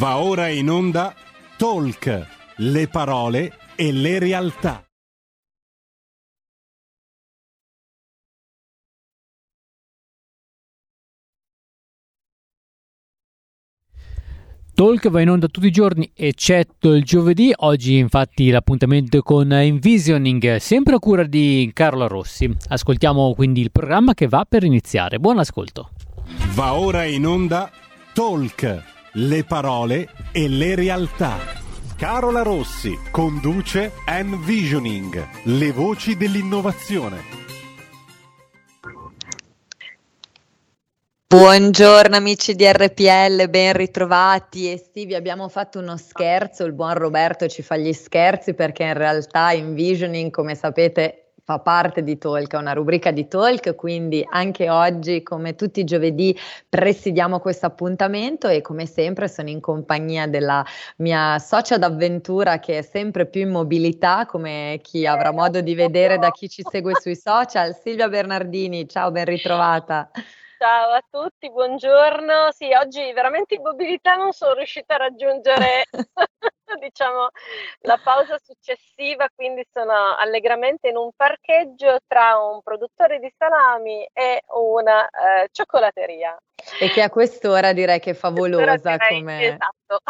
Va ora in onda Talk, le parole e le realtà. Talk va in onda tutti i giorni eccetto il giovedì, oggi infatti l'appuntamento con Envisioning sempre a cura di Carola Rossi. Ascoltiamo quindi il programma che va per iniziare. Buon ascolto. Va ora in onda Talk, le parole e le realtà. Carola Rossi conduce Envisioning, le voci dell'innovazione. Buongiorno amici di RPL, ben ritrovati. E sì, vi abbiamo fatto uno scherzo, il buon Roberto ci fa gli scherzi perché in realtà Envisioning, come sapete, fa parte di Talk, è una rubrica di Talk, quindi anche oggi, come tutti i giovedì, presidiamo questo appuntamento e come sempre sono in compagnia della mia socia d'avventura che è sempre più in mobilità, come chi avrà modo di vedere da chi ci segue sui social, Silvia Bernardini. Ciao, ben ritrovata. Ciao a tutti, buongiorno. Sì, oggi veramente in mobilità non sono riuscita a raggiungere diciamo, la pausa successiva, quindi sono allegramente in un parcheggio tra un produttore di salami e una eh, cioccolateria. E che a quest'ora direi che è favolosa come... Esatto.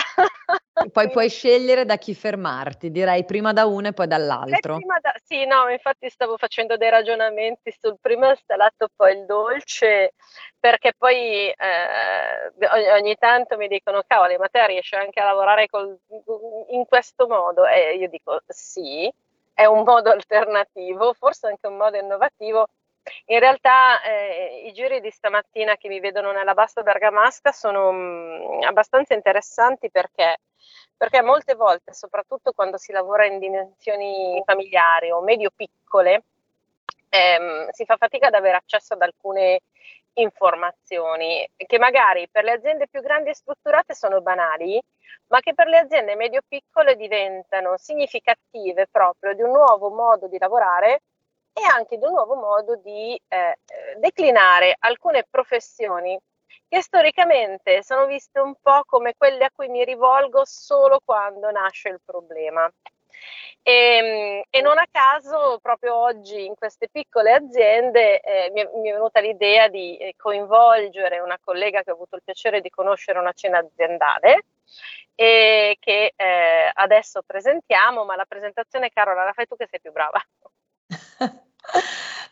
Poi puoi scegliere da chi fermarti, direi prima da uno e poi dall'altro. Da... Sì, no, infatti stavo facendo dei ragionamenti sul primo salato, poi il dolce, perché poi eh, ogni tanto mi dicono, cavoli, ma te riesci anche a lavorare col... in questo modo? E io dico sì, è un modo alternativo, forse anche un modo innovativo, in realtà eh, i giri di stamattina che mi vedono nella bassa bergamasca sono mh, mm, abbastanza interessanti perché, perché molte volte, soprattutto quando si lavora in dimensioni familiari o medio-piccole, ehm, si fa fatica ad avere accesso ad alcune informazioni che magari per le aziende più grandi e strutturate sono banali, ma che per le aziende medio-piccole diventano significative proprio di un nuovo modo di lavorare e anche di un nuovo modo di eh, declinare alcune professioni che storicamente sono viste un po' come quelle a cui mi rivolgo solo quando nasce il problema. E, ehm, e non a caso proprio oggi in queste piccole aziende eh, mi, è, mi, è, venuta l'idea di eh, coinvolgere una collega che ho avuto il piacere di conoscere una cena aziendale e che eh, adesso presentiamo, ma la presentazione Carola la fai tu che sei più brava.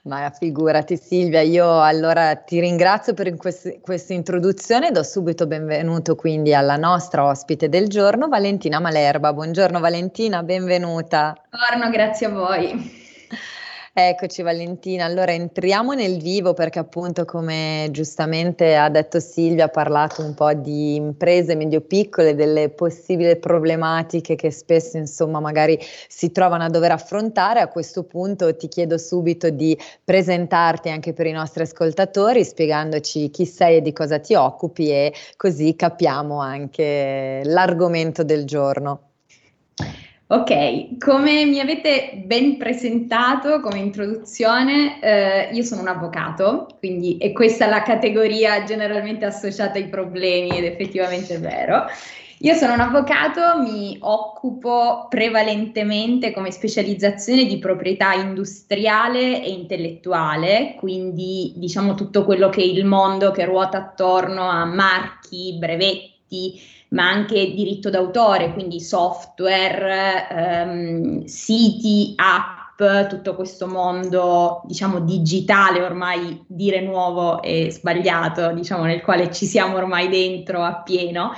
Ma figurati Silvia, io allora ti ringrazio per questa introduzione do subito benvenuto quindi alla nostra ospite del giorno, Valentina Malerba. Buongiorno Valentina, benvenuta. Buongiorno, grazie a voi. Eccoci Valentina, allora entriamo nel vivo perché appunto come giustamente ha detto Silvia ha parlato un po' di imprese medio-piccole, delle possibili problematiche che spesso insomma magari si trovano a dover affrontare. A questo punto ti chiedo subito di presentarti anche per i nostri ascoltatori spiegandoci chi sei e di cosa ti occupi e così capiamo anche l'argomento del giorno. Ok, come mi avete ben presentato come introduzione, eh, io sono un avvocato, quindi è questa la categoria generalmente associata ai problemi ed effettivamente è vero. Io sono un avvocato, mi occupo prevalentemente come specializzazione di proprietà industriale e intellettuale, quindi diciamo tutto quello che è il mondo che ruota attorno a marchi, brevetti, ma anche diritto d'autore, quindi software, ehm, siti, app, tutto questo mondo, diciamo, digitale, ormai dire nuovo è sbagliato, diciamo, nel quale ci siamo ormai dentro appieno.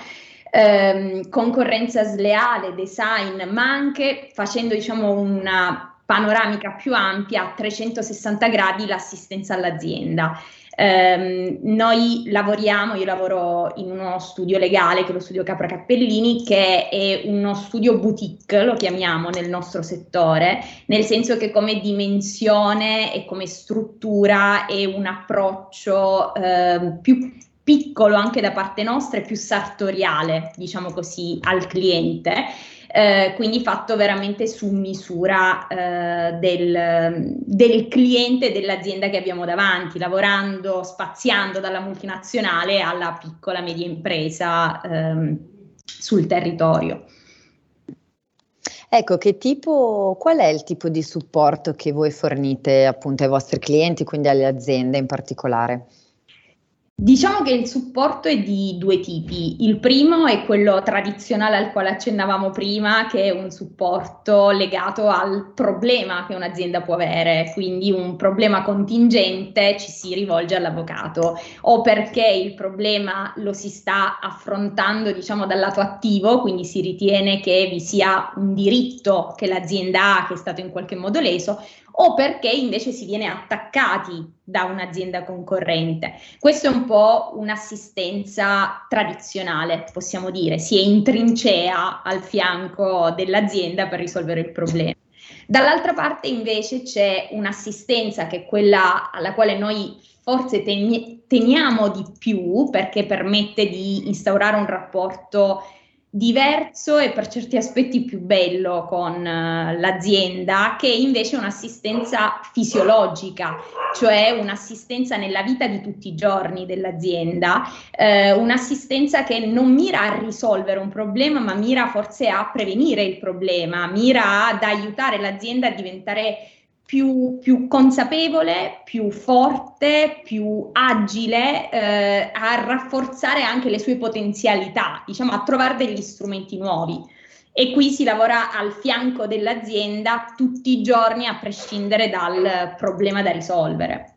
Ehm, concorrenza sleale, design, ma anche facendo, diciamo, una panoramica più ampia a 360 gradi l'assistenza all'azienda. Eh, noi lavoriamo, io lavoro in uno studio legale che è lo studio Capra Cappellini, che è uno studio boutique, lo chiamiamo nel nostro settore, nel senso che come dimensione e come struttura è un approccio eh, più piccolo anche da parte nostra e più sartoriale, diciamo così, al cliente eh, quindi fatto veramente su misura eh, del, del cliente dell'azienda che abbiamo davanti, lavorando, spaziando dalla multinazionale alla piccola media impresa. Ehm, sul territorio. Ecco, tipo, qual è il tipo di supporto che voi fornite appunto ai vostri clienti, quindi alle aziende in particolare? Diciamo che il supporto è di due tipi. Il primo è quello tradizionale al quale accennavamo prima, che è un supporto legato al problema che un'azienda può avere, quindi un problema contingente ci si rivolge all'avvocato o perché il problema lo si sta affrontando, diciamo, dal lato attivo, quindi si ritiene che vi sia un diritto che l'azienda ha che è stato in qualche modo leso, o perché invece si viene attaccati da un'azienda concorrente. Questo è un po' un'assistenza tradizionale, possiamo dire, si è in trincea al fianco dell'azienda per risolvere il problema. Dall'altra parte invece c'è un'assistenza che è quella alla quale noi forse teniamo di più perché permette di instaurare un rapporto diverso e per certi aspetti più bello con uh, l'azienda che invece un'assistenza fisiologica, cioè un'assistenza nella vita di tutti i giorni dell'azienda, eh, un'assistenza che non mira a risolvere un problema ma mira forse a prevenire il problema, mira ad aiutare l'azienda a diventare più, più, consapevole, più forte, più agile eh, a rafforzare anche le sue potenzialità, diciamo a trovare degli strumenti nuovi. E qui si lavora al fianco dell'azienda tutti i giorni a prescindere dal problema da risolvere.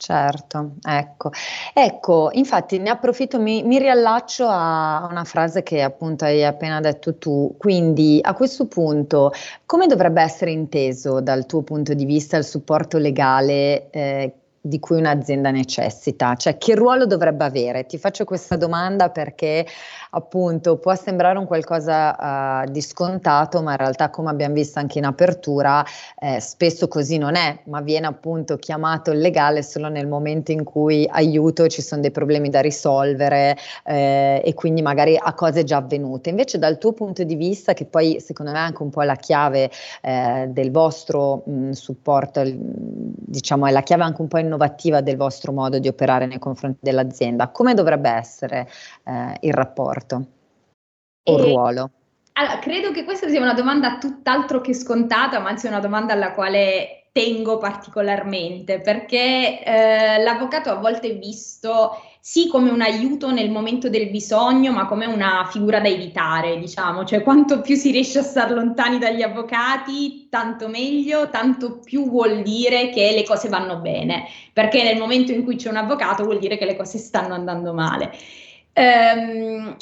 Certo, ecco. Ecco, infatti ne approfitto, mi, mi, riallaccio a una frase che appunto hai appena detto tu, quindi a questo punto come dovrebbe essere inteso dal tuo punto di vista il supporto legale eh, di cui un'azienda necessita? Cioè che ruolo dovrebbe avere? Ti faccio questa domanda perché appunto può sembrare un qualcosa uh, di scontato, ma in realtà come abbiamo visto anche in apertura, eh, spesso così non è, ma viene appunto chiamato il legale solo nel momento in cui aiuto, ci sono dei problemi da risolvere eh, e quindi magari a cose già avvenute. Invece dal tuo punto di vista, che poi secondo me è anche un po' la chiave eh, del vostro mh, supporto, diciamo è la chiave anche un po' innovativa del vostro modo di operare nei confronti dell'azienda, come dovrebbe essere eh, il rapporto? o e, ruolo? Allora, credo che questa sia una domanda tutt'altro che scontata, ma anzi una domanda alla quale tengo particolarmente, perché eh, l'avvocato a volte è visto sì come un aiuto nel momento del bisogno, ma come una figura da evitare, diciamo, cioè quanto più si riesce a stare lontani dagli avvocati, tanto meglio, tanto più vuol dire che le cose vanno bene, perché nel momento in cui c'è un avvocato vuol dire che le cose stanno andando male. Ehm,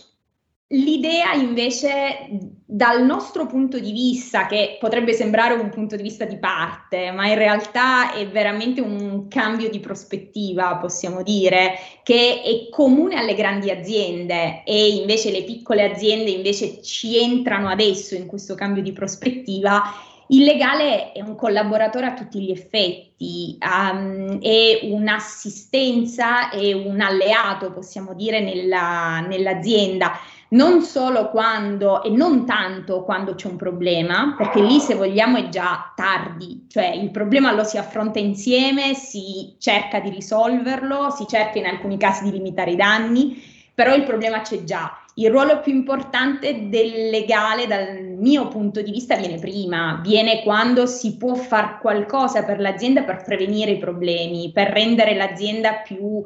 L'idea invece dal nostro punto di vista, che potrebbe sembrare un punto di vista di parte, ma in realtà è veramente un cambio di prospettiva, possiamo dire, che è comune alle grandi aziende e invece le piccole aziende invece ci entrano adesso in questo cambio di prospettiva il legale è un collaboratore a tutti gli effetti, um, è un'assistenza, è un alleato, possiamo dire, nella, nell'azienda, non solo quando e non tanto quando c'è un problema, perché lì se vogliamo è già tardi, cioè il problema lo si affronta insieme, si cerca di risolverlo, si cerca in alcuni casi di limitare i danni, però il problema c'è già. Il ruolo più importante del legale dal mio punto di vista viene prima, viene quando si può fare qualcosa per l'azienda per prevenire i problemi, per rendere l'azienda più,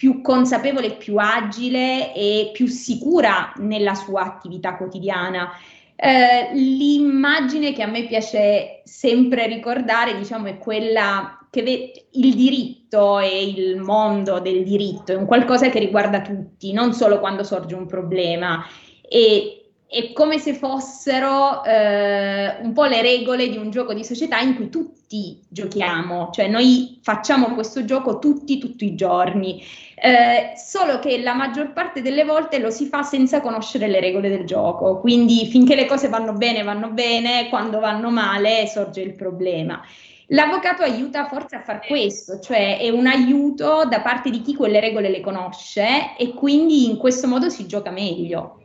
più consapevole, più agile e più sicura nella sua attività quotidiana. Eh, l'immagine che a me piace sempre ricordare, diciamo, è quella che ve- il diritto e il mondo del diritto è un qualcosa che riguarda tutti, non solo quando sorge un problema. E è come se fossero eh, un po' le regole di un gioco di società in cui tutti giochiamo, cioè noi facciamo questo gioco tutti, tutti i giorni, eh, solo che la maggior parte delle volte lo si fa senza conoscere le regole del gioco, quindi finché le cose vanno bene, vanno bene, quando vanno male sorge il problema. L'avvocato aiuta forse a fare questo, cioè è un aiuto da parte di chi quelle regole le conosce e quindi in questo modo si gioca meglio.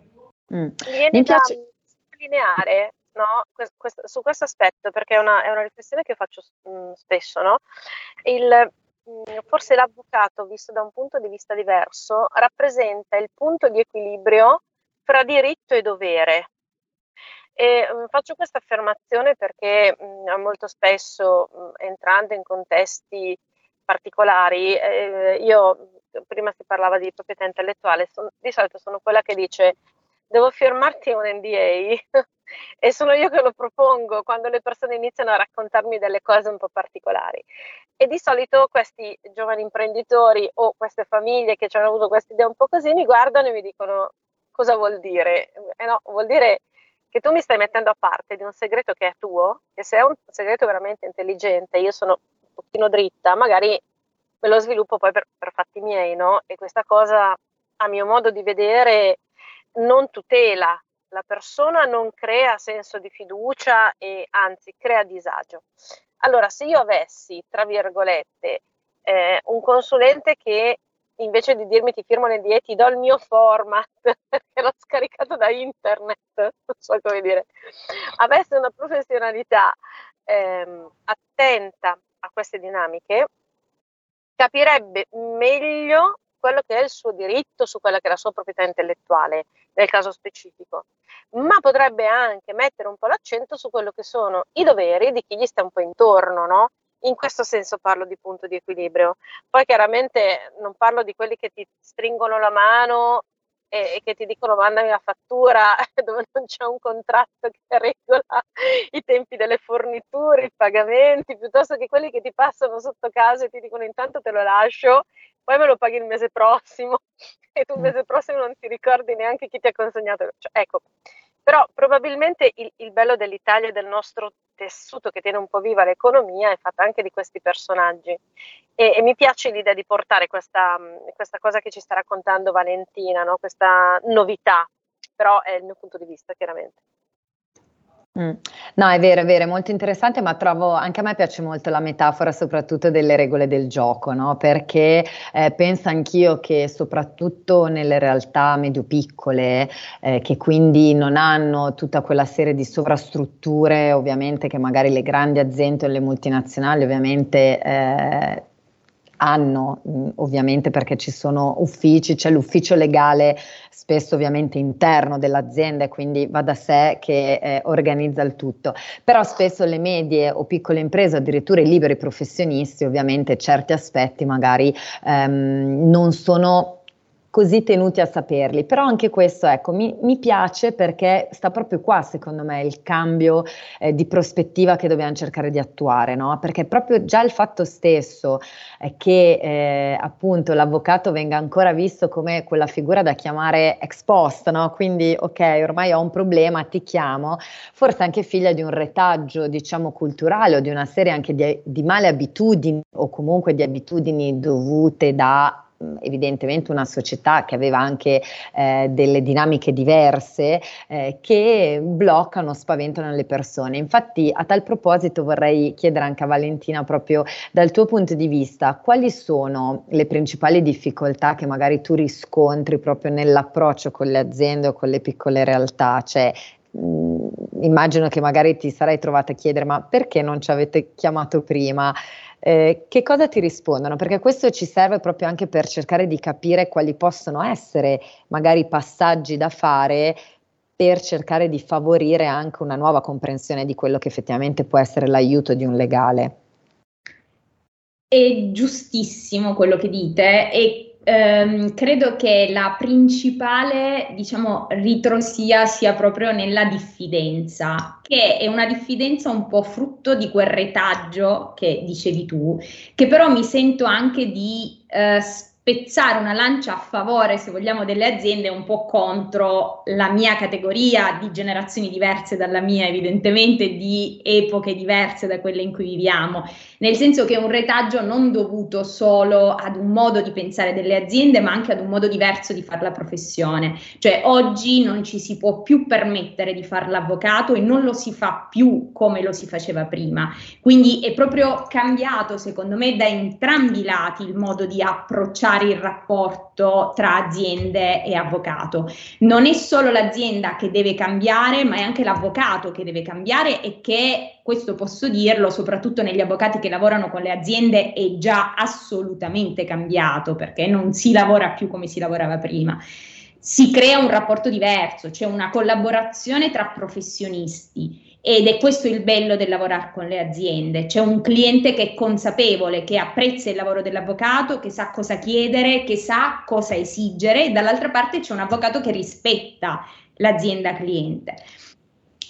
Mm. Mi piace sottolineare no, questo, su questo aspetto perché è una, è una riflessione che faccio mh, mm, spesso. No? Il, mh, mm, forse l'avvocato, visto da un punto di vista diverso, rappresenta il punto di equilibrio fra diritto e dovere. E mh, faccio questa affermazione perché molto spesso entrando in contesti particolari, eh, io prima si parlava di proprietà intellettuale, son, di solito sono quella che dice devo firmarti un NDA e sono io che lo propongo quando le persone iniziano a raccontarmi delle cose un po' particolari. E di solito questi giovani imprenditori o queste famiglie che ci hanno avuto questa idea un po' così mi guardano e mi dicono cosa vuol dire? Eh no, vuol dire che tu mi stai mettendo a parte di un segreto che è tuo, e se è un segreto veramente intelligente, io sono un pochino dritta, magari me lo sviluppo poi per, per fatti miei, no? E questa cosa, a mio modo di vedere, non tutela la persona, non crea senso di fiducia e anzi crea disagio. Allora, se io avessi, tra virgolette, eh, un consulente che invece di dirmi ti firmo le die, ti do il mio format perché l'ho scaricato da internet, non so come dire, avesse una professionalità ehm, attenta a queste dinamiche, capirebbe meglio quello che è il suo diritto su quella che è la sua proprietà intellettuale nel caso specifico, ma potrebbe anche mettere un po' l'accento su quello che sono i doveri di chi gli sta un po' intorno, no? In questo senso parlo di punto di equilibrio. Poi chiaramente non parlo di quelli che ti stringono la mano e, e, che ti dicono mandami la fattura dove non c'è un contratto che regola i tempi delle forniture, i pagamenti, piuttosto che quelli che ti passano sotto casa e ti dicono intanto te lo lascio, poi me lo paghi il mese prossimo e tu il mese prossimo non ti ricordi neanche chi ti ha consegnato. Cioè, ecco, però probabilmente il, il bello dell'Italia e del nostro tessuto che tiene un po' viva l'economia è fatta anche di questi personaggi e, e mi piace l'idea di portare questa, questa, cosa che ci sta raccontando Valentina, no? questa novità, però è il mio punto di vista chiaramente. Mm. No, è vero, è vero, è molto interessante, ma trovo anche a me piace molto la metafora soprattutto delle regole del gioco, no? Perché eh, penso anch'io che soprattutto nelle realtà medio-piccole, eh, che quindi non hanno tutta quella serie di sovrastrutture, ovviamente che magari le grandi aziende o le multinazionali ovviamente eh, hanno mh, ovviamente perché ci sono uffici, c'è l'ufficio legale spesso ovviamente interno dell'azienda e quindi va da sé che eh, organizza il tutto, però spesso le medie o piccole imprese, addirittura i liberi professionisti, ovviamente certi aspetti magari ehm, non sono così tenuti a saperli. Però anche questo, ecco, mi, mi piace perché sta proprio qua, secondo me, il cambio eh, di prospettiva che dobbiamo cercare di attuare, no? Perché proprio già il fatto stesso eh, che eh, appunto l'avvocato venga ancora visto come quella figura da chiamare ex post, no? Quindi, ok, ormai ho un problema, ti chiamo, forse anche figlia di un retaggio, diciamo, culturale o di una serie anche di, di male abitudini o comunque di abitudini dovute da evidentemente una società che aveva anche eh, delle dinamiche diverse eh, che bloccano, spaventano le persone. Infatti a tal proposito vorrei chiedere anche a Valentina proprio dal tuo punto di vista quali sono le principali difficoltà che magari tu riscontri proprio nell'approccio con le aziende o con le piccole realtà, cioè immagino che magari ti sarai trovata a chiedere ma perché non ci avete chiamato prima? Eh, che cosa ti rispondono? Perché questo ci serve proprio anche per cercare di capire quali possono essere magari i passaggi da fare per cercare di favorire anche una nuova comprensione di quello che effettivamente può essere l'aiuto di un legale. È giustissimo quello che dite e ehm, credo che la principale, diciamo, ritrosia sia proprio nella diffidenza, che è una diffidenza un po' frutto di quel retaggio che dicevi tu, che però mi sento anche di eh, spezzare una lancia a favore, se vogliamo, delle aziende un po' contro la mia categoria di generazioni diverse dalla mia, evidentemente di epoche diverse da quelle in cui viviamo, nel senso che è un retaggio non dovuto solo ad un modo di pensare delle aziende, ma anche ad un modo diverso di fare la professione. Cioè oggi non ci si può più permettere di fare l'avvocato e non lo si fa più come lo si faceva prima. Quindi è proprio cambiato, secondo me, da entrambi i lati il modo di approcciare fare il rapporto tra aziende e avvocato. Non è solo l'azienda che deve cambiare, ma è anche l'avvocato che deve cambiare e che, questo posso dirlo, soprattutto negli avvocati che lavorano con le aziende, è già assolutamente cambiato perché non si lavora più come si lavorava prima. si crea un rapporto diverso, c'è una collaborazione tra professionisti ed è questo il bello del lavorare con le aziende. C'è un cliente che è consapevole, che apprezza il lavoro dell'avvocato, che sa cosa chiedere, che sa cosa esigere e dall'altra parte c'è un avvocato che rispetta l'azienda cliente.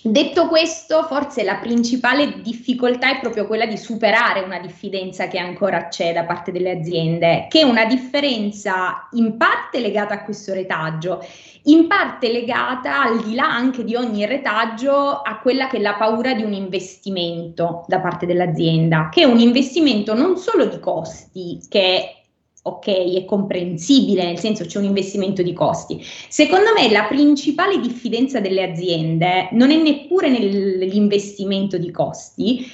Detto questo, forse la principale difficoltà è proprio quella di superare una diffidenza che ancora c'è da parte delle aziende, che è una differenza in parte legata a questo retaggio, in parte legata al di là anche di ogni retaggio a quella che è la paura di un investimento da parte dell'azienda, che è un investimento non solo di costi, che ok, è comprensibile, nel senso c'è un investimento di costi. Secondo me la principale diffidenza delle aziende non è neppure nell'investimento di costi,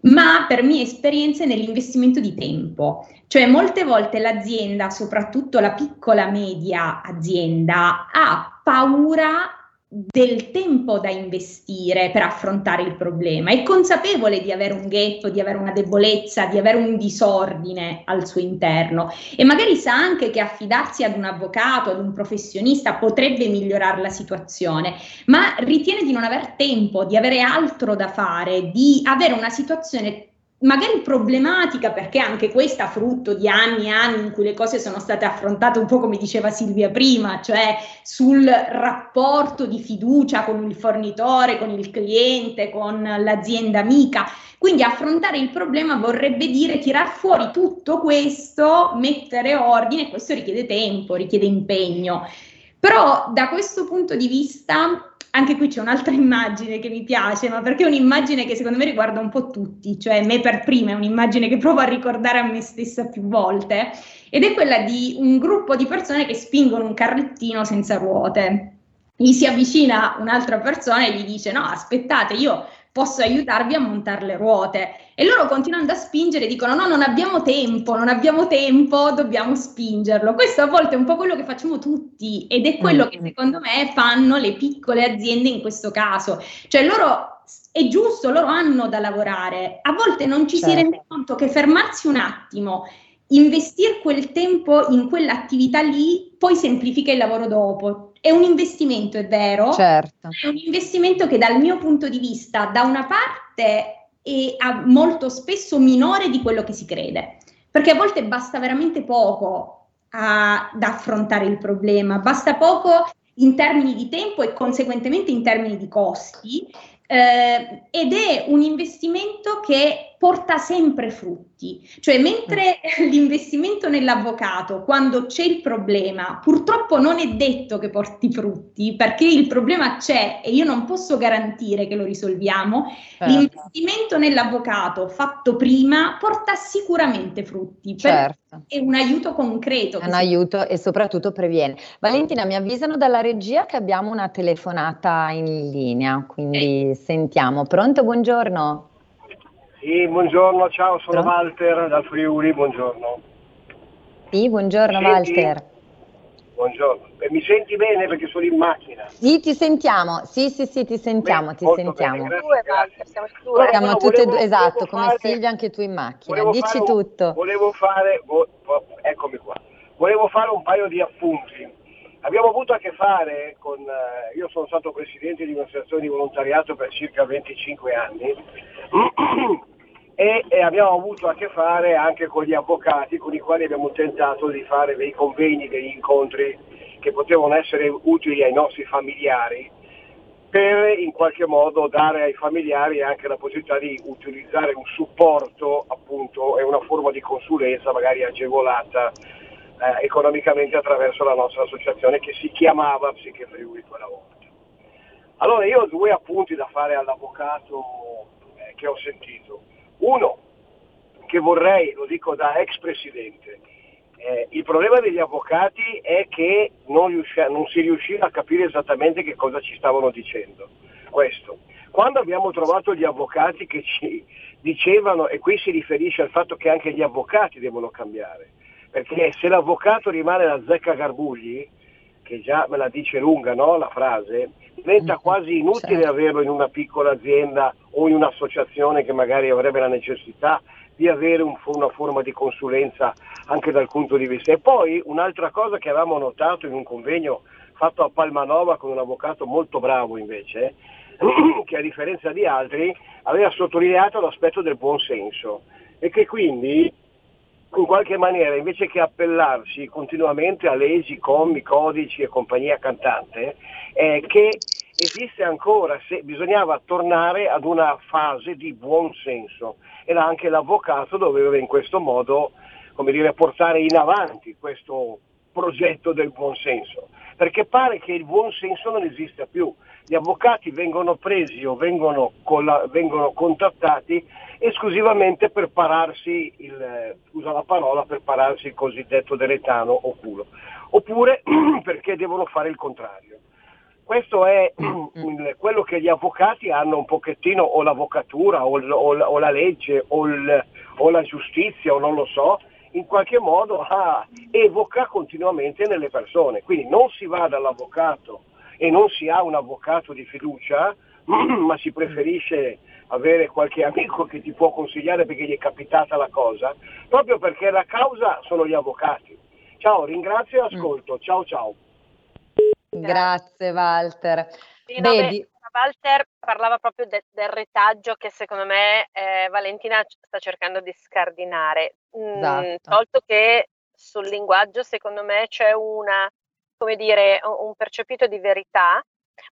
ma per mia esperienza è nell'investimento di tempo. Cioè molte volte l'azienda, soprattutto la piccola media azienda, ha paura del tempo da investire per affrontare il problema, è consapevole di avere un gap, di avere una debolezza, di avere un disordine al suo interno. E magari sa anche che affidarsi ad un avvocato, ad un professionista potrebbe migliorare la situazione, ma ritiene di non aver tempo, di avere altro da fare, di avere una situazione magari problematica perché anche questa frutto di anni e anni in cui le cose sono state affrontate un po' come diceva Silvia prima, cioè sul rapporto di fiducia con il fornitore, con il cliente, con l'azienda amica. Quindi affrontare il problema vorrebbe dire tirar fuori tutto questo, mettere ordine, questo richiede tempo, richiede impegno. Però da questo punto di vista anche qui c'è un'altra immagine che mi piace, ma perché è un'immagine che secondo me riguarda un po' tutti, cioè me per prima, è un'immagine che provo a ricordare a me stessa più volte, ed è quella di un gruppo di persone che spingono un carrettino senza ruote. Gli si avvicina un'altra persona e gli dice: No, aspettate, io posso aiutarvi a montare le ruote. E loro continuando a spingere dicono no, non abbiamo tempo, non abbiamo tempo, dobbiamo spingerlo. Questo a volte è un po' quello che facciamo tutti ed è quello mm. che secondo me fanno le piccole aziende in questo caso. Cioè loro è giusto, loro hanno da lavorare. A volte non ci certo. si rende conto che fermarsi un attimo, investire quel tempo in quell'attività lì, poi semplifica il lavoro dopo è un investimento, è vero? Certo. È un investimento che dal mio punto di vista, da una parte, è molto spesso minore di quello che si crede, perché a volte basta veramente poco ad affrontare il problema, basta poco in termini di tempo e conseguentemente in termini di costi eh, ed è un investimento che porta sempre frutti, cioè mentre mm. l'investimento nell'avvocato quando c'è il problema purtroppo non è detto che porti frutti perché il problema c'è e io non posso garantire che lo risolviamo, certo. l'investimento nell'avvocato fatto prima porta sicuramente frutti, certo. è un aiuto concreto. È un aiuto e soprattutto previene. Valentina mi avvisano dalla regia che abbiamo una telefonata in linea, quindi eh. sentiamo. Pronto, buongiorno. Sì, buongiorno, ciao, sono Pronto? Walter dal Friuli, buongiorno. Sì, buongiorno senti? Walter. Buongiorno, e mi senti bene perché sono in macchina? Sì, ti sentiamo, sì, sì, sì, ti sentiamo, bene, ti sentiamo. Bene, grazie, grazie. Siamo, due, siamo no, tutte volevo, esatto, come fare, Silvia anche tu in macchina, dici tutto. volevo fare, vo, eccomi qua, volevo fare un paio di appunti. Abbiamo avuto a che fare con, eh, io sono stato presidente di un'associazione di volontariato per circa 25 anni e, e, abbiamo avuto a che fare anche con gli avvocati con i quali abbiamo tentato di fare dei convegni, degli incontri che potevano essere utili ai nostri familiari per in qualche modo dare ai familiari anche la possibilità di utilizzare un supporto appunto e una forma di consulenza magari agevolata eh, economicamente attraverso la nostra associazione che si chiamava Psiche Friuli quella volta. Allora io ho due appunti da fare all'avvocato eh, che ho sentito. Uno, che vorrei, lo dico da ex presidente, eh, il problema degli avvocati è che non, riusci- non, si riusciva a capire esattamente che cosa ci stavano dicendo. Questo. Quando abbiamo trovato gli avvocati che ci dicevano, e qui si riferisce al fatto che anche gli avvocati devono cambiare, perché se l'avvocato rimane la zecca Garbugli, che già me la dice lunga no, la frase, diventa mm-hmm. quasi inutile certo. averlo in una piccola azienda o in un'associazione che magari avrebbe la necessità di avere un, una forma di consulenza anche dal punto di vista. E poi un'altra cosa che avevamo notato in un convegno fatto a Palmanova con un avvocato molto bravo invece, che a differenza di altri aveva sottolineato l'aspetto del buon senso e che quindi in qualche maniera invece che appellarsi continuamente a leggi, commi, codici e compagnia cantante, eh, che esiste ancora, se bisognava tornare ad una fase di buon senso e anche l'avvocato doveva in questo modo dire, portare in avanti questo progetto del buon senso, perché pare che il buon senso non esista più. Gli avvocati vengono presi o vengono, vengono contattati esclusivamente per pararsi il, scusa la parola, per pararsi il cosiddetto deletano o culo, oppure perché devono fare il contrario. Questo è quello che gli avvocati hanno un pochettino, o l'avvocatura, o, o, o la legge, o, il, o, la giustizia, o non lo so, in qualche modo ah, evoca continuamente nelle persone. Quindi non si va dall'avvocato e non si ha un avvocato di fiducia, ma si preferisce avere qualche amico che ti può consigliare perché gli è capitata la cosa, proprio perché la causa sono gli avvocati. Ciao, ringrazio e ascolto. Ciao ciao. Grazie Walter. Sì, no, Vedi... beh, Walter parlava proprio de- del retaggio che secondo me eh, Valentina sta cercando di scardinare. Mm, esatto. Tolto che sul linguaggio secondo me c'è una, come dire, un percepito di verità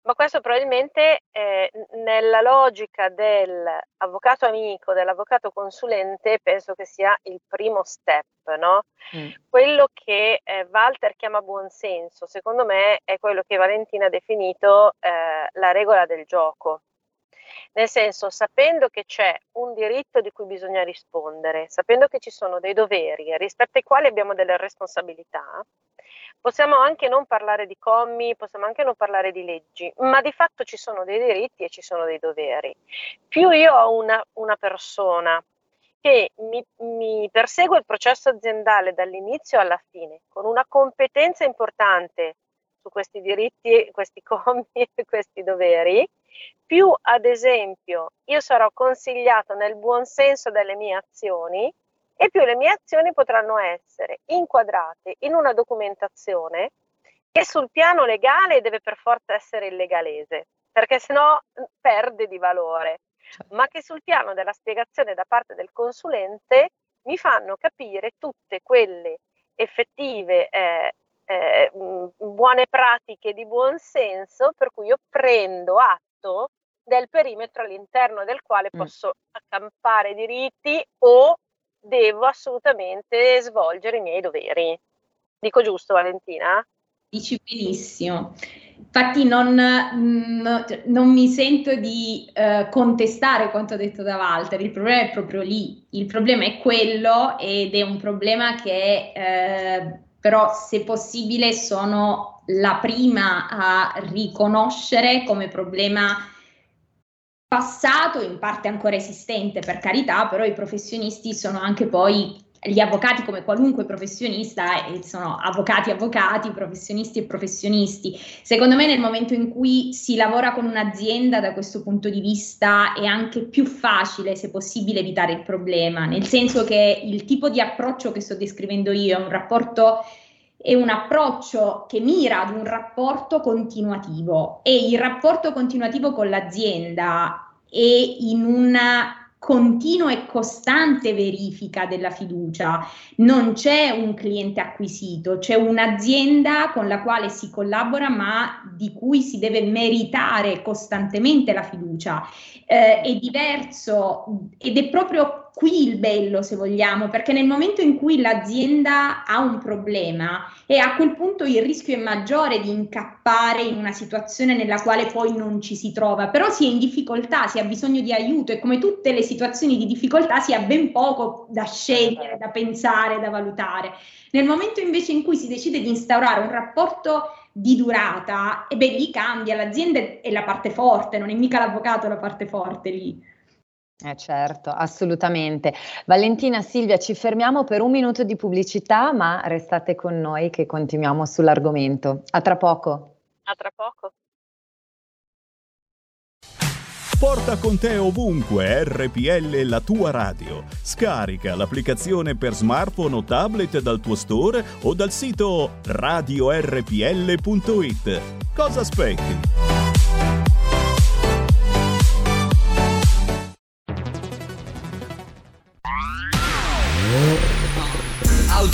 ma questo probabilmente eh, nella logica dell'avvocato amico, dell'avvocato consulente, penso che sia il primo step, no? Mm. Quello che eh, Walter chiama buonsenso, secondo me è quello che Valentina ha definito eh, la regola del gioco. Nel senso, sapendo che c'è un diritto di cui bisogna rispondere, sapendo che ci sono dei doveri rispetto ai quali abbiamo delle responsabilità, Possiamo anche non parlare di commi, possiamo anche non parlare di leggi, ma di fatto ci sono dei diritti e ci sono dei doveri. Più io ho una, una persona che mi, mi persegue il processo aziendale dall'inizio alla fine con una competenza importante su questi diritti, questi commi e questi doveri, più ad esempio io sarò consigliato nel buon senso delle mie azioni e più le mie azioni potranno essere inquadrate in una documentazione che sul piano legale deve per forza essere illegalese, perché sennò perde di valore, certo. ma che sul piano della spiegazione da parte del consulente mi fanno capire tutte quelle effettive eh, eh, buone pratiche di buon senso per cui io prendo atto del perimetro all'interno del quale mm. posso accampare diritti o devo assolutamente svolgere i miei doveri. Dico giusto, Valentina? Dici benissimo. Infatti non, no, non, mi sento di uh, contestare quanto detto da Walter, il problema è proprio lì, il problema è quello ed è un problema che uh, però se possibile sono la prima a riconoscere come problema passato, in parte ancora esistente per carità, però i professionisti sono anche poi gli avvocati come qualunque professionista e sono avvocati avvocati, professionisti e professionisti. Secondo me nel momento in cui si lavora con un'azienda da questo punto di vista è anche più facile se possibile evitare il problema, nel senso che il tipo di approccio che sto descrivendo io è un rapporto è un approccio che mira ad un rapporto continuativo e il rapporto continuativo con l'azienda e in una continua e costante verifica della fiducia. Non c'è un cliente acquisito, c'è un'azienda con la quale si collabora ma di cui si deve meritare costantemente la fiducia. Eh, è diverso ed è proprio qui il bello, se vogliamo, perché nel momento in cui l'azienda ha un problema e a quel punto il rischio è maggiore di incappare in una situazione nella quale poi non ci si trova, però si è in difficoltà, si ha bisogno di aiuto e come tutte le situazioni di difficoltà si ha ben poco da scegliere, da pensare, da valutare. Nel momento invece in cui si decide di instaurare un rapporto di durata, e beh, lì cambia, l'azienda è la parte forte, non è mica l'avvocato la parte forte lì. Eh certo, assolutamente. Valentina, Silvia, ci fermiamo per un minuto di pubblicità, ma restate con noi che continuiamo sull'argomento. A tra poco. A tra poco. Porta con te ovunque RPL la tua radio. Scarica l'applicazione per smartphone o tablet dal tuo store o dal sito radiorpl.it. Cosa aspetti?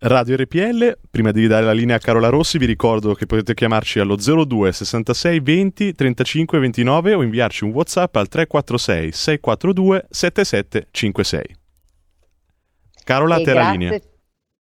Radio RPL, prima di dare la linea a Carola Rossi vi ricordo che potete chiamarci allo 02 66 20 35 29 o inviarci un Whatsapp al 346 642 7756. Carola, E te la linea.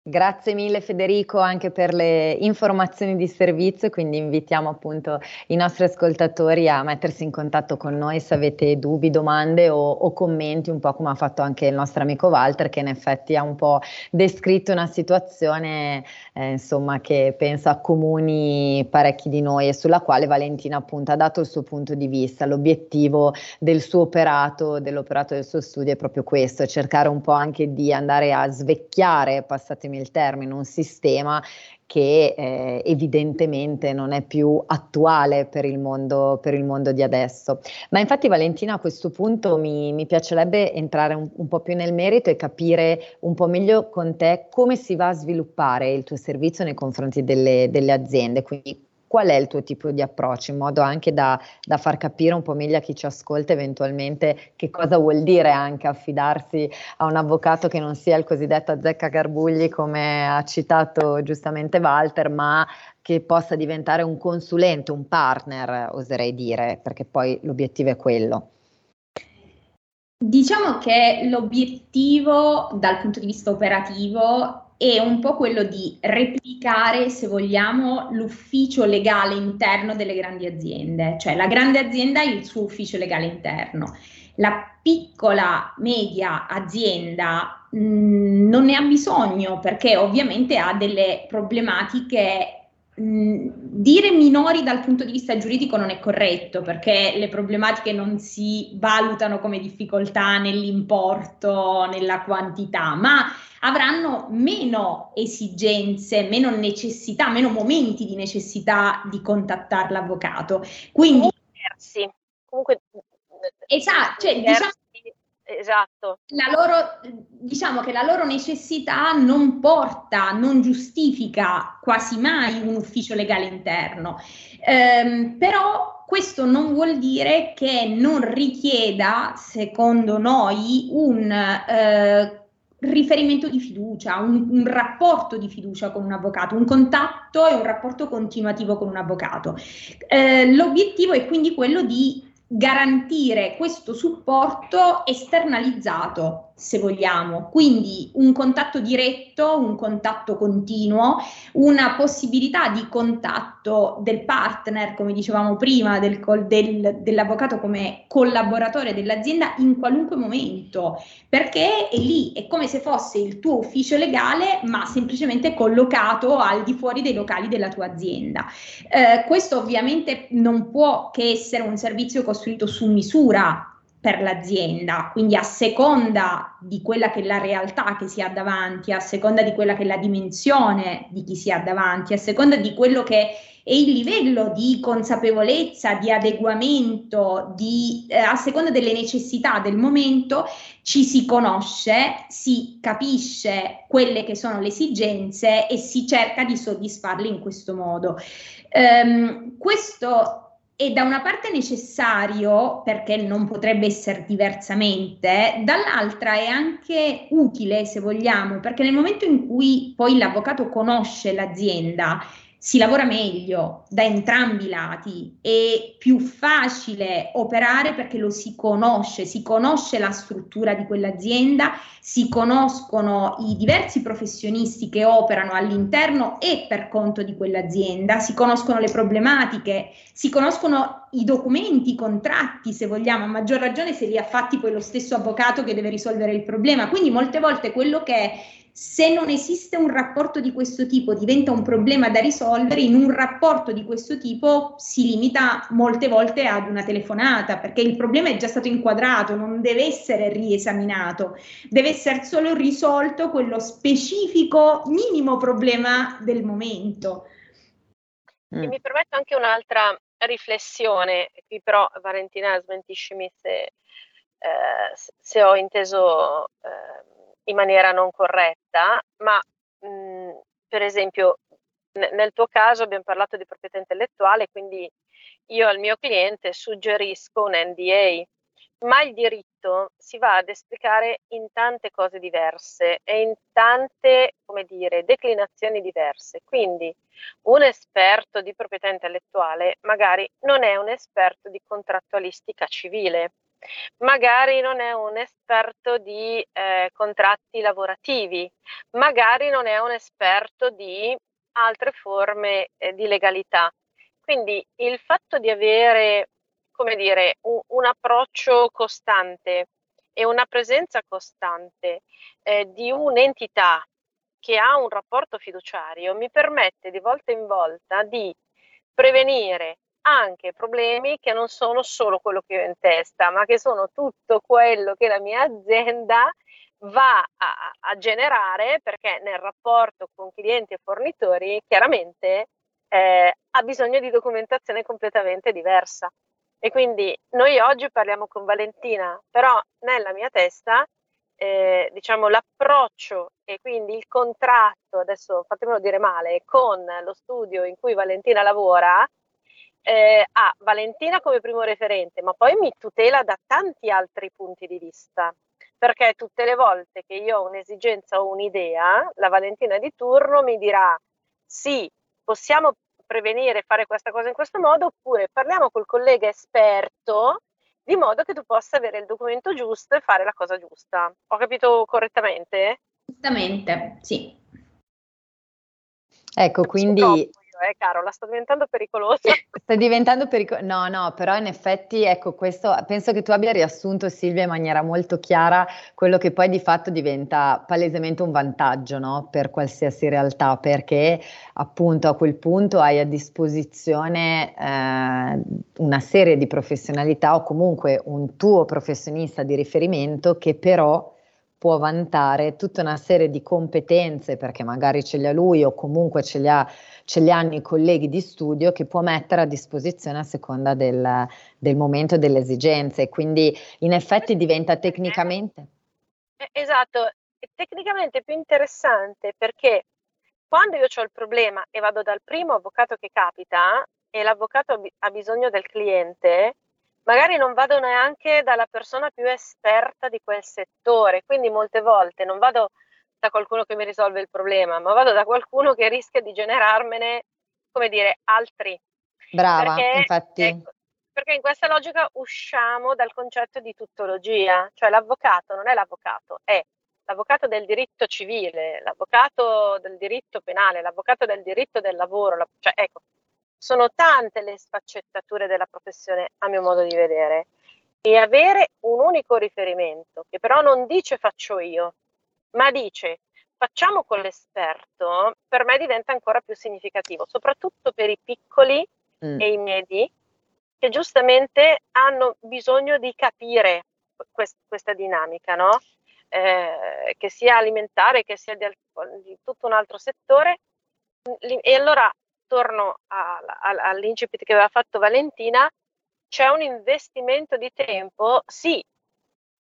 Grazie mille Federico anche per le informazioni di servizio, quindi invitiamo appunto i nostri ascoltatori a mettersi in contatto con noi se avete dubbi, domande o, o commenti, un po' come ha fatto anche il nostro amico Walter che in effetti ha un po' descritto una situazione eh, insomma che penso accomuni parecchi di noi e sulla quale Valentina appunto ha dato il suo punto di vista. L'obiettivo del suo operato, dell'operato del suo studio è proprio questo, cercare un po' anche di andare a svecchiare, passatemi il termine, un sistema che eh, evidentemente non è più attuale per il, mondo, per il mondo di adesso. Ma infatti Valentina a questo punto mi, mi piacerebbe entrare un, un po' più nel merito e capire un po' meglio con te come si va a sviluppare il tuo servizio nei confronti delle, delle aziende, quindi qual è il tuo tipo di approccio, in modo anche da, da, far capire un po' meglio a chi ci ascolta eventualmente che cosa vuol dire anche affidarsi a un avvocato che non sia il cosiddetto azzecca garbugli come ha citato giustamente Walter, ma che possa diventare un consulente, un partner, oserei dire, perché poi l'obiettivo è quello. Diciamo che l'obiettivo dal punto di vista operativo è un po' quello di replicare, se vogliamo, l'ufficio legale interno delle grandi aziende, cioè la grande azienda ha il suo ufficio legale interno. La piccola, media azienda mh, non ne ha bisogno perché ovviamente ha delle problematiche dire minori dal punto di vista giuridico non è corretto perché le problematiche non si valutano come difficoltà nell'importo, nella quantità, ma avranno meno esigenze, meno necessità, meno momenti di necessità di contattare l'avvocato. Quindi diversi. Comunque esatto, cioè, diciamo, esatto. La loro, diciamo che la loro necessità non porta, non giustifica quasi mai un ufficio legale interno, ehm, però questo non vuol dire che non richieda, secondo noi, un eh, riferimento di fiducia, un, un, rapporto di fiducia con un avvocato, un contatto e un rapporto continuativo con un avvocato. Eh, l'obiettivo è quindi quello di garantire questo supporto esternalizzato, se vogliamo, quindi un contatto diretto, un contatto continuo, una possibilità di contatto del partner, come dicevamo prima, del, del, dell'avvocato come collaboratore dell'azienda in qualunque momento, perché è lì, è come se fosse il tuo ufficio legale, ma semplicemente collocato al di fuori dei locali della tua azienda. Eh, questo ovviamente non può che essere un servizio costruito su misura per l'azienda, quindi a seconda di quella che è la realtà che si ha davanti, a seconda di quella che è la dimensione di chi si ha davanti, a seconda di quello che è il livello di consapevolezza, di adeguamento, di, eh, a seconda delle necessità del momento, ci si conosce, si capisce quelle che sono le esigenze e si cerca di soddisfarle in questo modo. Um, questo è da una parte necessario perché non potrebbe essere diversamente, dall'altra è anche utile se vogliamo, perché nel momento in cui poi l'avvocato conosce l'azienda si lavora meglio da entrambi i lati, è più facile operare perché lo si conosce, si conosce la struttura di quell'azienda, si conoscono i diversi professionisti che operano all'interno e per conto di quell'azienda, si conoscono le problematiche, si conoscono i documenti, i contratti, se vogliamo, a maggior ragione se li ha fatti poi lo stesso avvocato che deve risolvere il problema. Quindi molte volte quello che se non esiste un rapporto di questo tipo, diventa un problema da risolvere, in un rapporto di questo tipo si limita molte volte ad una telefonata, perché il problema è già stato inquadrato, non deve essere riesaminato, deve essere solo risolto quello specifico minimo problema del momento. E mi permetto anche un'altra riflessione, qui però Valentina smentiscimi se, eh, se ho inteso eh, in maniera non corretta, ma mh, per esempio n- nel tuo caso abbiamo parlato di proprietà intellettuale, quindi io al mio cliente suggerisco un NDA, ma il diritto si va ad esplicare in tante cose diverse e in tante, come dire, declinazioni diverse. Quindi un esperto di proprietà intellettuale magari non è un esperto di contrattualistica civile magari non è un esperto di eh, contratti lavorativi, magari non è un esperto di altre forme eh, di legalità. Quindi il fatto di avere, come dire, un, un approccio costante e una presenza costante eh, di un'entità che ha un rapporto fiduciario mi permette di volta in volta di prevenire anche problemi che non sono solo quello che ho in testa, ma che sono tutto quello che la mia azienda va a, a generare perché nel rapporto con clienti e fornitori chiaramente eh, ha bisogno di documentazione completamente diversa. E quindi noi oggi parliamo con Valentina, però nella mia testa eh, diciamo l'approccio e quindi il contratto, adesso fatemelo dire male, con lo studio in cui Valentina lavora eh, ha Valentina come primo referente, ma poi mi tutela da tanti altri punti di vista. Perché tutte le volte che io ho un'esigenza o un'idea, la Valentina di turno mi dirà sì, possiamo prevenire, fare questa cosa in questo modo, oppure parliamo col collega esperto di modo che tu possa avere il documento giusto e fare la cosa giusta. Ho capito correttamente? Giustamente, sì. Ecco, quindi eh, Carola, sta diventando pericolosa. Sta diventando pericolosa. No, no, però in effetti, ecco, questo penso che tu abbia riassunto, Silvia, in maniera molto chiara quello che poi di fatto diventa palesemente un vantaggio, no? Per qualsiasi realtà, perché appunto a quel punto hai a disposizione eh, una serie di professionalità o comunque un tuo professionista di riferimento che però può vantare tutta una serie di competenze perché magari ce le ha lui o comunque ce le, ha, ce le hanno i colleghi di studio che può mettere a disposizione a seconda del, del momento e delle esigenze. Quindi in effetti diventa tecnicamente. Eh, esatto, è tecnicamente più interessante perché quando io ho il problema e vado dal primo avvocato che capita e l'avvocato ha bisogno del cliente, magari non vado neanche dalla persona più esperta di quel settore, quindi molte volte non vado da qualcuno che mi risolve il problema, ma vado da qualcuno che rischia di generarmene, come dire, altri. Brava, perché, infatti. Ecco, perché in questa logica usciamo dal concetto di tuttologia, cioè l'avvocato non è l'avvocato, è l'avvocato del diritto civile, l'avvocato del diritto penale, l'avvocato del diritto del lavoro, cioè ecco, sono tante le sfaccettature della professione a mio modo di vedere e avere un unico riferimento che però non dice faccio io, ma dice facciamo con l'esperto, per me diventa ancora più significativo, soprattutto per i piccoli mm. e i medi che giustamente hanno bisogno di capire quest- questa dinamica, no? eh, che sia alimentare, che sia di, di tutto un altro settore. E allora torno a, a, all'incipit che aveva fatto Valentina, c'è un investimento di tempo, sì,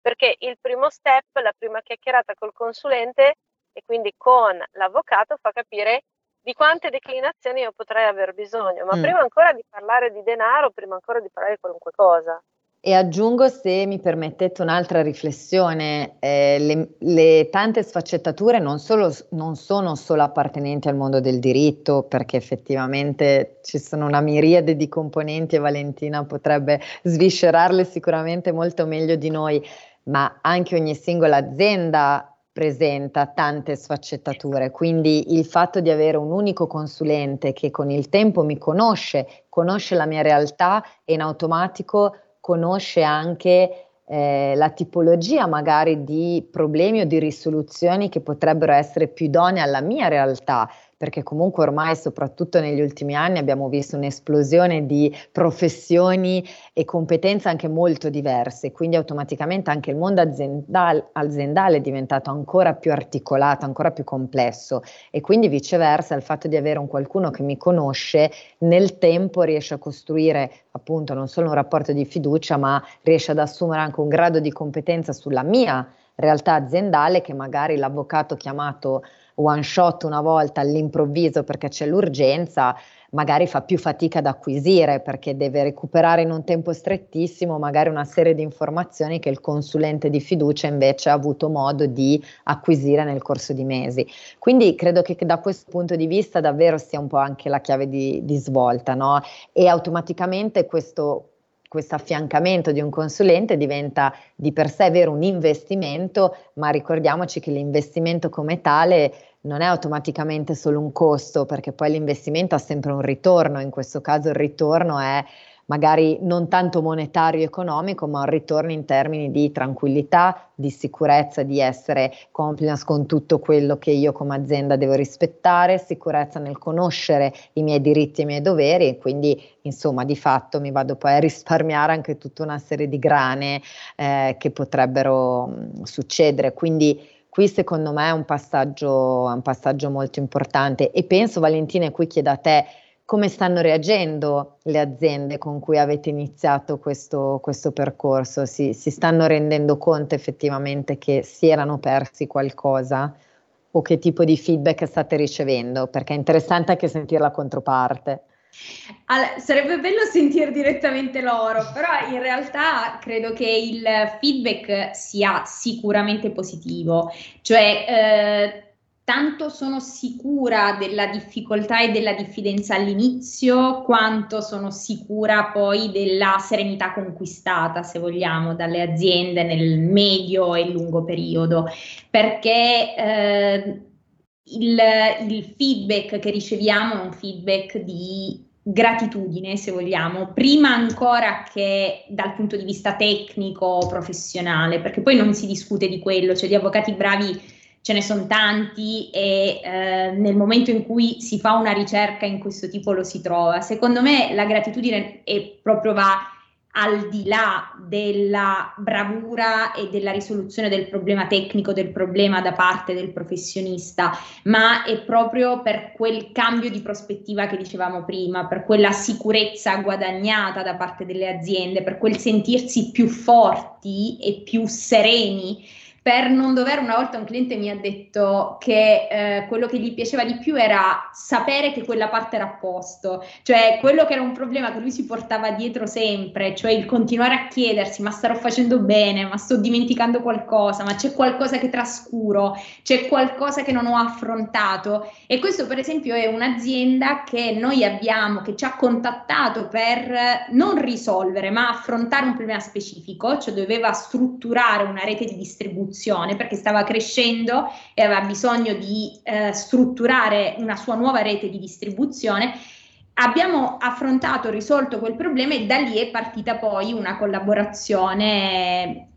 perché il primo step, la prima chiacchierata col consulente e quindi con l'avvocato fa capire di quante declinazioni io potrei aver bisogno, ma mm. prima ancora di parlare di denaro, prima ancora di parlare di qualunque cosa. E aggiungo, se mi permettete, un'altra riflessione. Eh, le, le, tante sfaccettature non, solo, non, sono solo appartenenti al mondo del diritto, perché effettivamente ci sono una miriade di componenti e Valentina potrebbe sviscerarle sicuramente molto meglio di noi, ma anche ogni singola azienda presenta tante sfaccettature, quindi il fatto di avere un unico consulente che con il tempo mi conosce, conosce la mia realtà e in automatico conosce anche eh, la tipologia magari di problemi o di risoluzioni che potrebbero essere più idonee alla mia realtà, perché comunque ormai soprattutto negli ultimi anni abbiamo visto un'esplosione di professioni e competenze anche molto diverse, quindi automaticamente anche il mondo aziendale, aziendale è diventato ancora più articolato, ancora più complesso. E quindi viceversa il fatto di avere un qualcuno che mi conosce nel tempo riesce a costruire appunto non solo un rapporto di fiducia, ma riesce ad assumere anche un grado di competenza sulla mia realtà aziendale che magari l'avvocato chiamato one shot una volta all'improvviso perché c'è l'urgenza, magari fa più fatica ad acquisire perché deve recuperare in un tempo strettissimo magari una serie di informazioni che il consulente di fiducia invece ha avuto modo di acquisire nel corso di mesi. Quindi credo che da questo punto di vista davvero sia un po' anche la chiave di, di svolta, no? E automaticamente questo, questo affiancamento di un consulente diventa di per sé vero un investimento, ma ricordiamoci che l'investimento come tale non è automaticamente solo un costo, perché poi l'investimento ha sempre un ritorno, in questo caso il ritorno è magari non tanto monetario economico, ma un ritorno in termini di tranquillità, di sicurezza, di essere compliance con tutto quello che io come azienda devo rispettare, sicurezza nel conoscere i miei diritti e i miei doveri e quindi insomma di fatto mi vado poi a risparmiare anche tutta una serie di grane eh, che potrebbero mh, succedere. Quindi qui secondo me è un passaggio, un passaggio molto importante e penso Valentina, qui chiedo a te, come stanno reagendo le aziende con cui avete iniziato questo, questo percorso? Si, si, stanno rendendo conto effettivamente che si erano persi qualcosa? O che tipo di feedback state ricevendo? Perché è interessante anche sentire la controparte. Allora, sarebbe bello sentire direttamente loro, però in realtà credo che il feedback sia sicuramente positivo, cioè eh, tanto sono sicura della difficoltà e della diffidenza all'inizio, quanto sono sicura poi della serenità conquistata, se vogliamo, dalle aziende nel medio e lungo periodo, perché eh, il, il feedback che riceviamo è un feedback di gratitudine, se vogliamo, prima ancora che dal punto di vista tecnico, professionale, perché poi non si discute di quello, cioè di avvocati bravi ce ne sono tanti e eh, nel momento in cui si fa una ricerca in questo tipo lo si trova. Secondo me la gratitudine è proprio va al di là della bravura e della risoluzione del problema tecnico, del problema da parte del professionista, ma è proprio per quel cambio di prospettiva che dicevamo prima, per quella sicurezza guadagnata da parte delle aziende, per quel sentirsi più forti e più sereni per non dover, una volta un cliente mi ha detto che eh, quello che gli piaceva di più era sapere che quella parte era a posto, cioè quello che era un problema che lui si portava dietro sempre, cioè il continuare a chiedersi ma starò facendo bene, ma sto dimenticando qualcosa, ma c'è qualcosa che trascuro, c'è qualcosa che non ho affrontato? E questo per esempio è un'azienda che noi abbiamo, che ci ha contattato per non risolvere ma affrontare un problema specifico, cioè doveva strutturare una rete di distribuzione distribuzione perché stava crescendo e aveva bisogno di eh, strutturare una sua nuova rete di distribuzione. Abbiamo affrontato, risolto quel problema e da lì è partita poi una collaborazione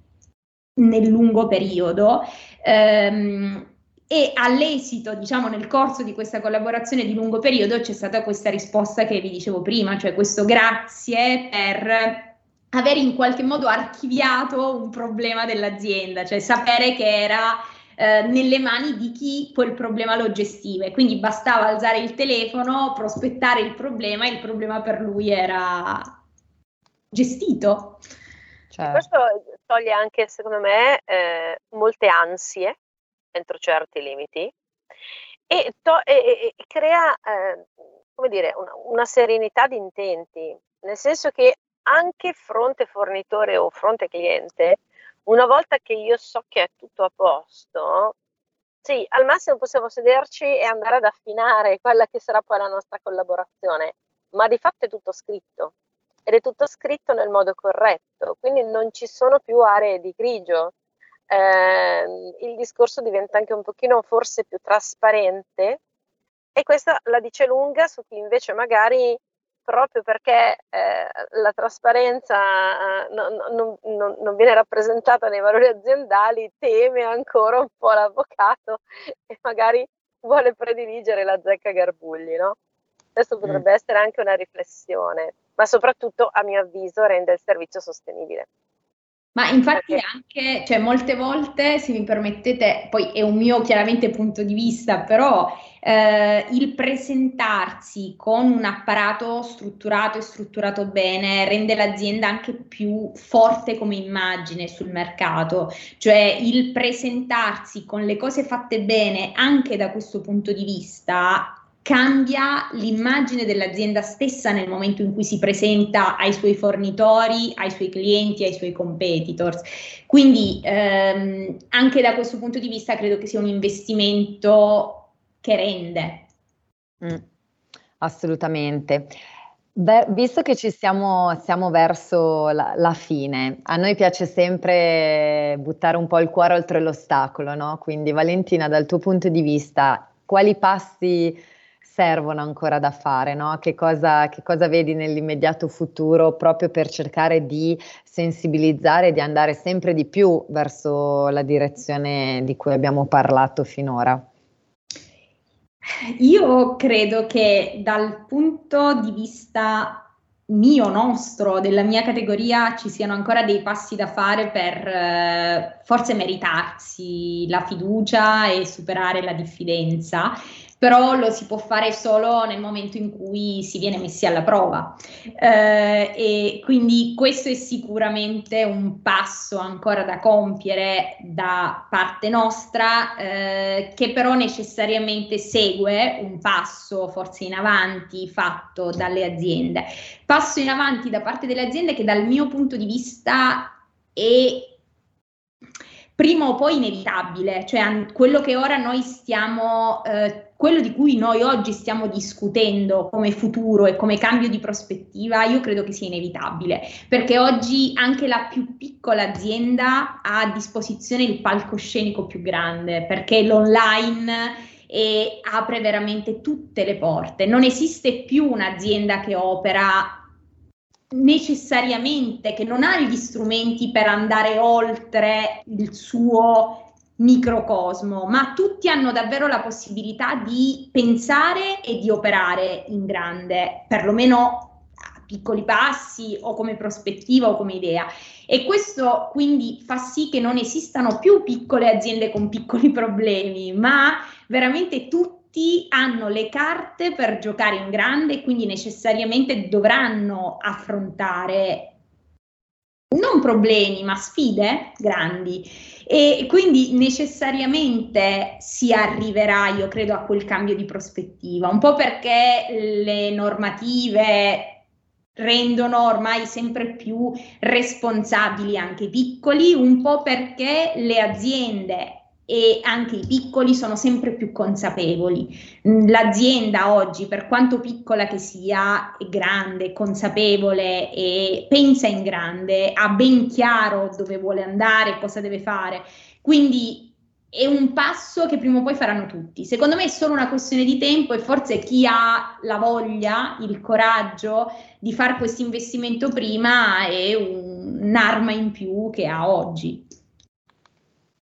nel lungo periodo. Ehm, e all'esito, diciamo, nel corso di questa collaborazione di lungo periodo c'è stata questa risposta che vi dicevo prima, cioè questo grazie per aver in qualche modo archiviato un problema dell'azienda, cioè sapere che era eh, nelle mani di chi quel problema lo gestiva. Quindi bastava alzare il telefono, prospettare il problema e il problema per lui era gestito. Certo. Questo toglie anche, secondo me, eh, molte ansie entro certi limiti e, to- e, e crea, eh, come dire, una, una serenità di intenti, nel senso che anche fronte fornitore o fronte cliente, una volta che io so che è tutto a posto, sì, al massimo possiamo sederci e andare ad affinare quella che sarà poi la nostra collaborazione, ma di fatto è tutto scritto ed è tutto scritto nel modo corretto, quindi non ci sono più aree di grigio. Eh, il discorso diventa anche un pochino forse più trasparente e questa la dice lunga su chi invece magari proprio perché eh, la trasparenza eh, non, non, non, viene rappresentata nei valori aziendali, teme ancora un po' l'avvocato e magari vuole prediligere la zecca Garbugli, no? Questo potrebbe mm. essere anche una riflessione ma soprattutto a mio avviso rende il servizio sostenibile. Ma infatti anche, cioè molte volte, se mi permettete, poi è un mio chiaramente punto di vista, però eh, il presentarsi con un apparato strutturato e strutturato bene rende l'azienda anche più forte come immagine sul mercato, cioè il presentarsi con le cose fatte bene anche da questo punto di vista cambia l'immagine dell'azienda stessa nel momento in cui si presenta ai suoi fornitori, ai suoi clienti, ai suoi competitors. Quindi ehm, anche da questo punto di vista credo che sia un investimento che rende. Mm, assolutamente. Beh, visto che ci siamo, siamo verso la, la, fine, a noi piace sempre buttare un po' il cuore oltre l'ostacolo, no? Quindi Valentina, dal tuo punto di vista, quali passi servono ancora da fare, no? che, cosa, che cosa vedi nell'immediato futuro proprio per cercare di sensibilizzare e di andare sempre di più verso la direzione di cui abbiamo parlato finora? Io credo che dal punto di vista mio, nostro, della mia categoria ci siano ancora dei passi da fare per eh, forse meritarsi la fiducia e superare la diffidenza però lo si può fare solo nel momento in cui si viene messi alla prova. Eh, e quindi questo è sicuramente un passo ancora da compiere da parte nostra, eh, che però necessariamente segue un passo forse in avanti fatto dalle aziende. Passo in avanti da parte delle aziende che dal mio punto di vista è prima o poi inevitabile, cioè quello che ora noi stiamo eh, quello di cui noi oggi stiamo discutendo come futuro e come cambio di prospettiva, io credo che sia inevitabile, perché oggi anche la più piccola azienda ha a disposizione il palcoscenico più grande, perché l'online e apre veramente tutte le porte. Non esiste più un'azienda che opera necessariamente, che non ha gli strumenti per andare oltre il suo microcosmo, ma tutti hanno davvero la possibilità di pensare e di operare in grande, perlomeno a piccoli passi o come prospettiva o come idea. E questo quindi fa sì che non esistano più piccole aziende con piccoli problemi, ma veramente tutti hanno le carte per giocare in grande e quindi necessariamente dovranno affrontare non problemi, ma sfide grandi. E quindi necessariamente si arriverà, io credo, a quel cambio di prospettiva, un po' perché le normative rendono ormai sempre più responsabili anche i piccoli, un po' perché le aziende e anche i piccoli sono sempre più consapevoli. Mm, l'azienda oggi, per quanto piccola che sia, è grande, consapevole e pensa in grande, ha ben chiaro dove vuole andare, cosa deve fare. Quindi è un passo che prima o poi faranno tutti. Secondo me è solo una questione di tempo e forse chi ha la voglia, il coraggio di fare questo investimento prima è un, un'arma in più che ha oggi.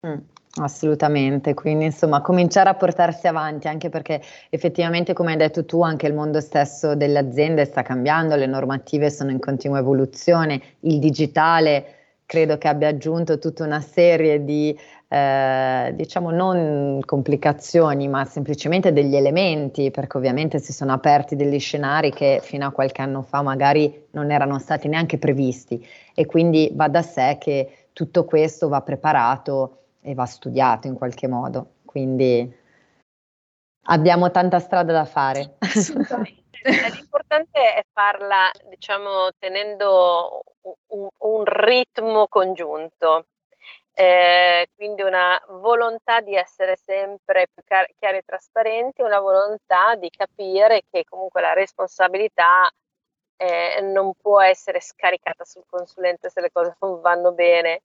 Mm. Assolutamente, quindi insomma cominciare a portarsi avanti anche perché effettivamente come hai detto tu anche il mondo stesso delle aziende sta cambiando, le normative sono in continua evoluzione, il digitale credo che abbia aggiunto tutta una serie di eh, diciamo non complicazioni ma semplicemente degli elementi perché ovviamente si sono aperti degli scenari che fino a qualche anno fa magari non erano stati neanche previsti. E quindi va da sé che tutto questo va preparato e va studiato in qualche modo. Quindi abbiamo tanta strada da fare. Assolutamente. L'importante è farla, diciamo, tenendo un, un ritmo congiunto. Eh, quindi una volontà di essere sempre più chiari e trasparenti, una volontà di capire che comunque la responsabilità eh, non può essere scaricata sul consulente se le cose non vanno bene.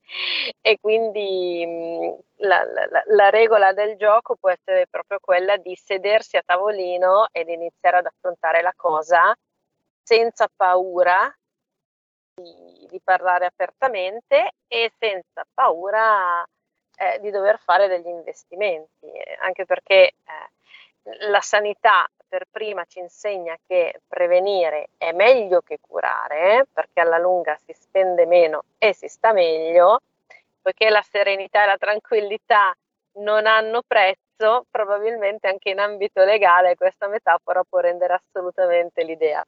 E quindi mh, la, la, la, regola del gioco può essere proprio quella di sedersi a tavolino ed iniziare ad affrontare la cosa senza paura di, di parlare apertamente e senza paura eh, di dover fare degli investimenti, anche perché eh, la sanità per prima ci insegna che prevenire è meglio che curare, perché alla lunga si spende meno e si sta meglio, poiché la serenità e la tranquillità non hanno prezzo, probabilmente anche in ambito legale questa metafora può rendere assolutamente l'idea.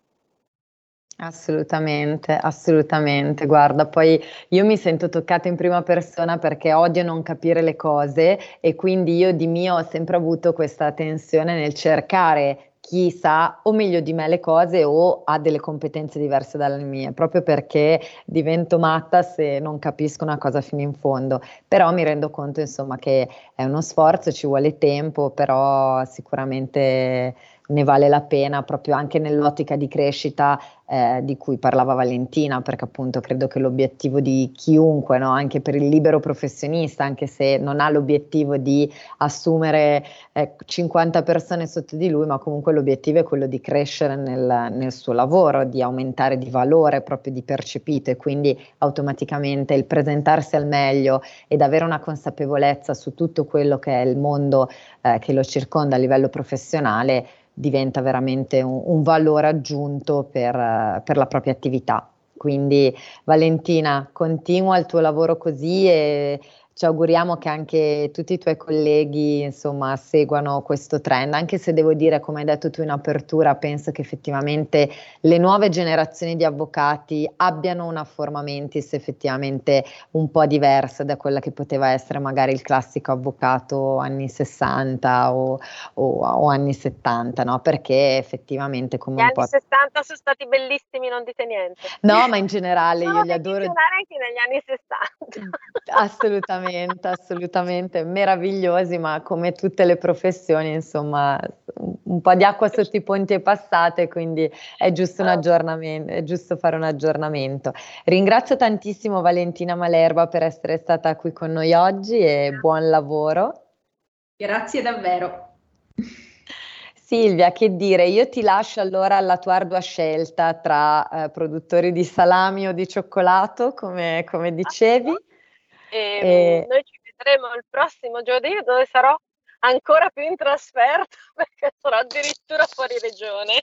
Assolutamente, assolutamente. Guarda, poi io mi sento toccata in prima persona perché odio non capire le cose e quindi io di mio ho sempre avuto questa tensione nel cercare chi sa o meglio di me le cose o ha delle competenze diverse dalle mie, proprio perché divento matta se non capisco una cosa fino in fondo. Però mi rendo conto, insomma, che è uno sforzo, ci vuole tempo, però sicuramente ne vale la pena proprio anche nell'ottica di crescita eh, di cui parlava Valentina, perché appunto credo che l'obiettivo di chiunque, no? anche per il libero professionista, anche se non ha l'obiettivo di assumere eh, 50 persone sotto di lui, ma comunque l'obiettivo è quello di crescere nel, nel suo lavoro, di aumentare di valore proprio di percepito e quindi automaticamente il presentarsi al meglio ed avere una consapevolezza su tutto quello che è il mondo eh, che lo circonda a livello professionale diventa veramente un, un valore aggiunto per, per la propria attività. Quindi Valentina, continua il tuo lavoro così e ci auguriamo che anche tutti i tuoi colleghi insomma seguano questo trend, anche se devo dire, come hai detto tu in apertura, penso che effettivamente le nuove generazioni di avvocati abbiano una forma mentis effettivamente un po' diversa da quella che poteva essere magari il classico avvocato anni 60 o, o, o anni 70, no? Perché effettivamente come Gli anni 60 sono stati bellissimi, non dite niente. No, ma in generale Sono io li adoro. anche negli anni 60. Assolutamente, assolutamente meravigliosi, ma come tutte le professioni, insomma, un po' di acqua sotto i ponti è passata quindi è giusto un aggiornamento, è giusto fare un aggiornamento. Ringrazio tantissimo Valentina Malerba per essere stata qui con noi oggi e buon lavoro. Grazie davvero. Silvia, che dire, io ti lascio allora alla tua ardua scelta tra eh, produttori di salami o di cioccolato, come, come dicevi. E, E- Noi ci vedremo il prossimo giovedì dove sarò ancora più in trasferta perché sarò addirittura fuori regione.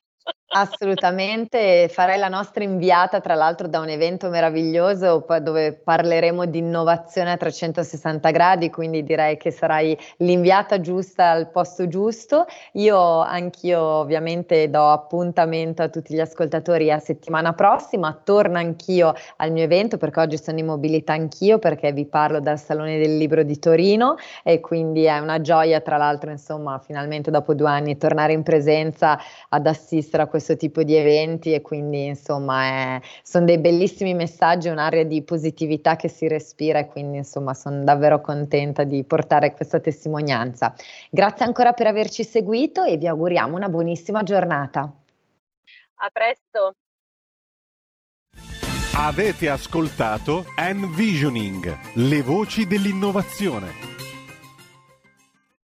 Assolutamente, farei la nostra inviata tra l'altro da un evento meraviglioso dove parleremo di innovazione a 360 gradi, quindi direi che sarai l'inviata giusta al posto giusto. Io anch'io ovviamente do appuntamento a tutti gli ascoltatori a settimana prossima, torno anch'io al mio evento perché oggi sono in mobilità anch'io perché vi parlo dal Salone del Libro di Torino e quindi è una gioia tra l'altro insomma finalmente dopo due anni tornare in presenza ad assistere a questo tipo di eventi e quindi insomma è- sono dei bellissimi messaggi, un'area di positività che si respira e quindi insomma sono davvero contenta di portare questa testimonianza. Grazie ancora per averci seguito e vi auguriamo una buonissima giornata. A presto. Avete ascoltato Envisioning, le voci dell'innovazione.